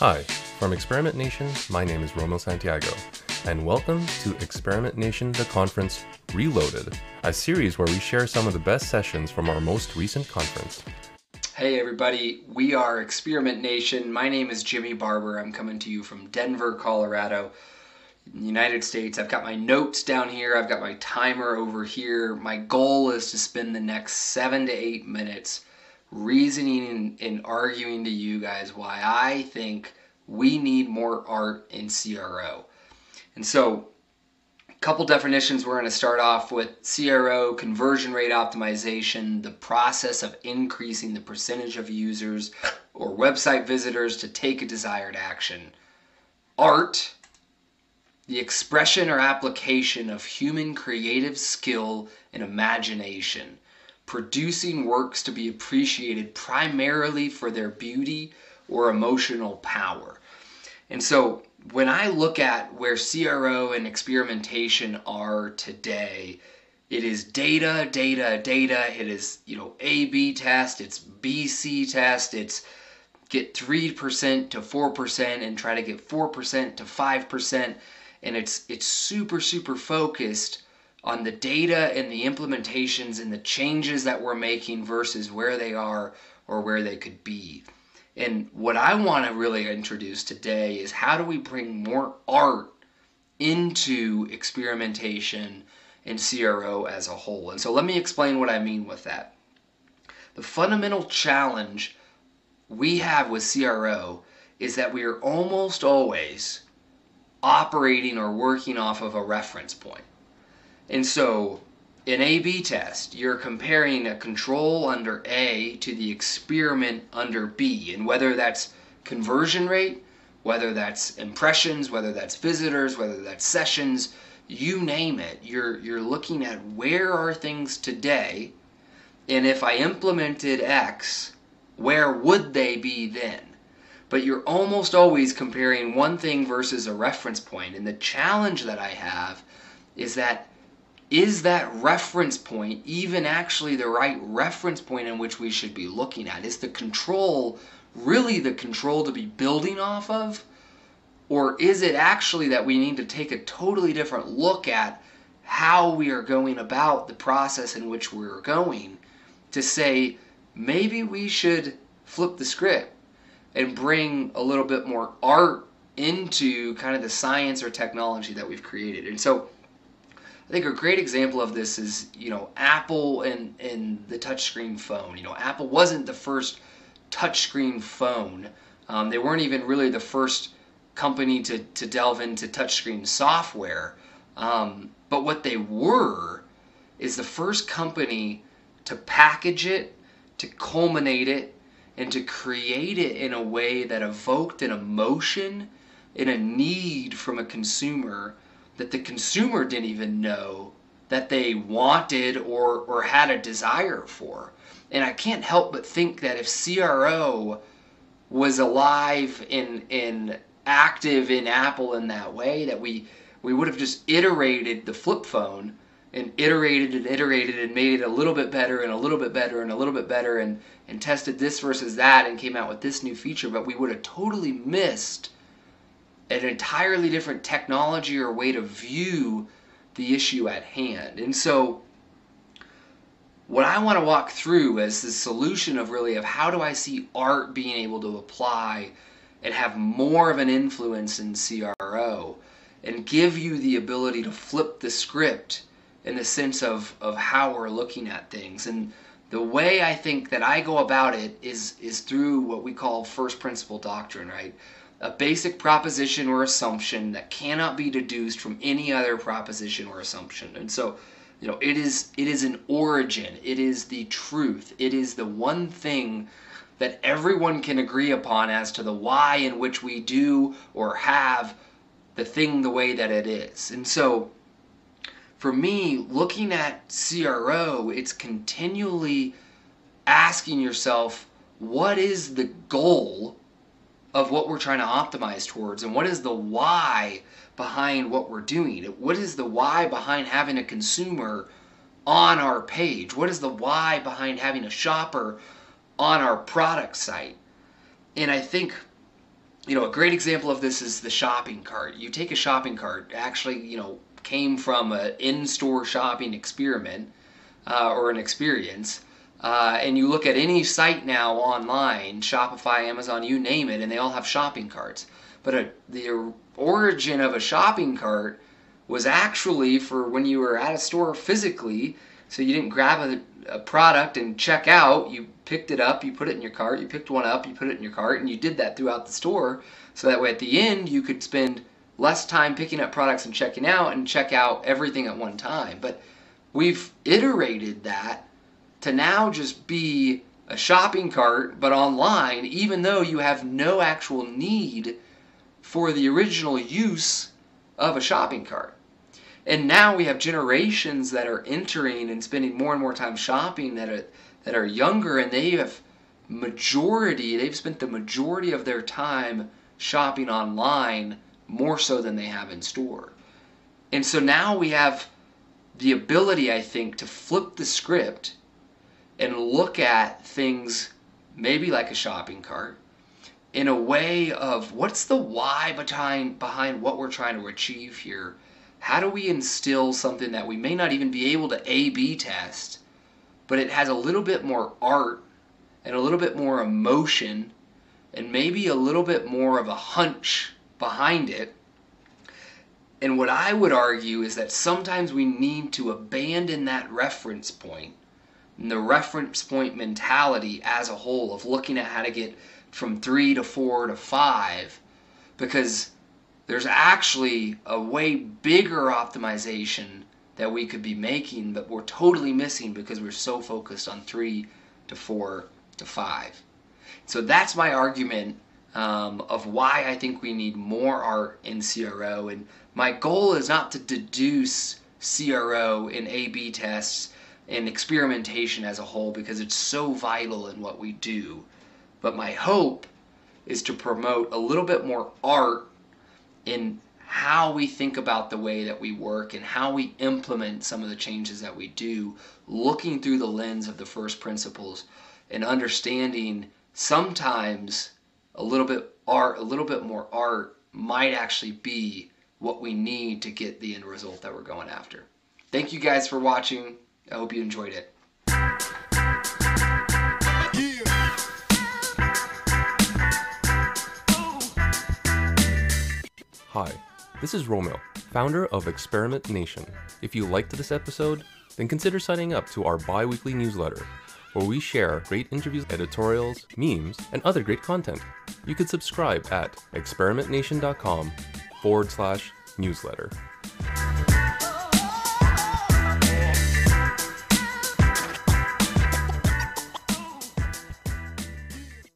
Hi, from Experiment Nation, my name is Rommil Santiago, and welcome to Experiment Nation The Conference Reloaded, a series where we share some of the best sessions from our most recent conference. Hey everybody, we are Experiment Nation. My name is Jimmy Barber. I'm coming to you from Denver, Colorado, United States. I've got my notes down here, I've got my timer over here. My goal is to spend the next seven to eight minutes reasoning and, and arguing to you guys why I think we need more art in CRO. And so, a couple definitions we're going to start off with CRO, conversion rate optimization, the process of increasing the percentage of users or website visitors to take a desired action. Art, the expression or application of human creative skill and imagination producing works to be appreciated primarily for their beauty or emotional power. And so when I look at where CRO and experimentation are today, it is data, data, data. It is, you know, A B test, it's BC test, it's get 3% to 4% and try to get 4% to 5% and it's it's super super focused on the data and the implementations and the changes that we're making versus where they are or where they could be. And what I want to really introduce today is how do we bring more art into experimentation and CRO as a whole. And so let me explain what I mean with that. The fundamental challenge we have with CRO is that we are almost always operating or working off of a reference point. And so, in A B test, you're comparing a control under A to the experiment under B, and whether that's conversion rate, whether that's impressions, whether that's visitors, whether that's sessions, you name it, you're you're looking at where are things today, and if I implemented X, where would they be then? But you're almost always comparing one thing versus a reference point, and the challenge that I have is that is that reference point even actually the right reference point in which we should be looking at? Is the control really the control to be building off of? Or is it actually that we need to take a totally different look at how we are going about the process in which we're going to say maybe we should flip the script and bring a little bit more art into kind of the science or technology that we've created. And so I think a great example of this is, you know, Apple and, and the touchscreen phone. You know, Apple wasn't the first touchscreen phone. Um, they weren't even really the first company to, to delve into touchscreen software. Um, but what they were is the first company to package it, to culminate it, and to create it in a way that evoked an emotion and a need from a consumer that the consumer didn't even know that they wanted or, or had a desire for. And I can't help but think that if CRO was alive and, and active in Apple in that way, that we, we would have just iterated the flip phone and iterated and iterated and made it a little bit better and a little bit better and a little bit better and, and tested this versus that and came out with this new feature, but we would have totally missed an entirely different technology or way to view the issue at hand. And so what I want to walk through as the solution of really of how do I see art being able to apply and have more of an influence in CRO and give you the ability to flip the script in the sense of, of how we're looking at things. And the way I think that I go about it is is through what we call first principle doctrine, right? A basic proposition or assumption that cannot be deduced from any other proposition or assumption. And so, you know, it is it is an origin. It is the truth. It is the one thing that everyone can agree upon as to the why in which we do or have the thing the way that it is. And so for me, looking at CRO, it's continually asking yourself, what is the goal of what we're trying to optimize towards and what is the why behind what we're doing. What is the why behind having a consumer on our page? What is the why behind having a shopper on our product site? And I think you know, a great example of this is the shopping cart. You take a shopping cart, actually, you know, came from an in-store shopping experiment uh, or an experience, uh, and you look at any site now online, Shopify, Amazon, you name it, and they all have shopping carts. But a, the origin of a shopping cart was actually for when you were at a store physically, so you didn't grab a, a product and check out, you picked it up, you put it in your cart, you picked one up, you put it in your cart, and you did that throughout the store. So that way at the end you could spend less time picking up products and checking out and check out everything at one time. But we've iterated that to now just be a shopping cart but online, even though you have no actual need for the original use of a shopping cart. And now we have generations that are entering and spending more and more time shopping that are that are younger and they have majority they've spent the majority of their time shopping online more so than they have in store. And so now we have the ability I think to flip the script look at things maybe like a shopping cart in a way of what's the why behind behind what we're trying to achieve here? How do we instill something that we may not even be able to a b test but it has a little bit more art and a little bit more emotion and maybe a little bit more of a hunch behind it? And what i would argue is that sometimes we need to abandon that reference point the reference point mentality as a whole of looking at how to get from three to four to five because there's actually a way bigger optimization that we could be making but we're totally missing because we're so focused on three to four to five. So that's my argument um, of why i think we need more art in cro and my goal is not to deduce cro in a b tests and experimentation as a whole because it's so vital in what we do. But my hope is to promote a little bit more art in how we think about the way that we work and how we implement some of the changes that we do, looking through the lens of the first principles and understanding sometimes a little bit art, a little bit more art might actually be what we need to get the end result that we're going after. Thank you guys for watching. I hope you enjoyed it. Hi, this is Rommil, founder of Experiment Nation. If you liked this episode, then consider signing up to our bi weekly newsletter, where we share great interviews, editorials, memes, and other great content. You could subscribe at experimentnation.com forward slash newsletter.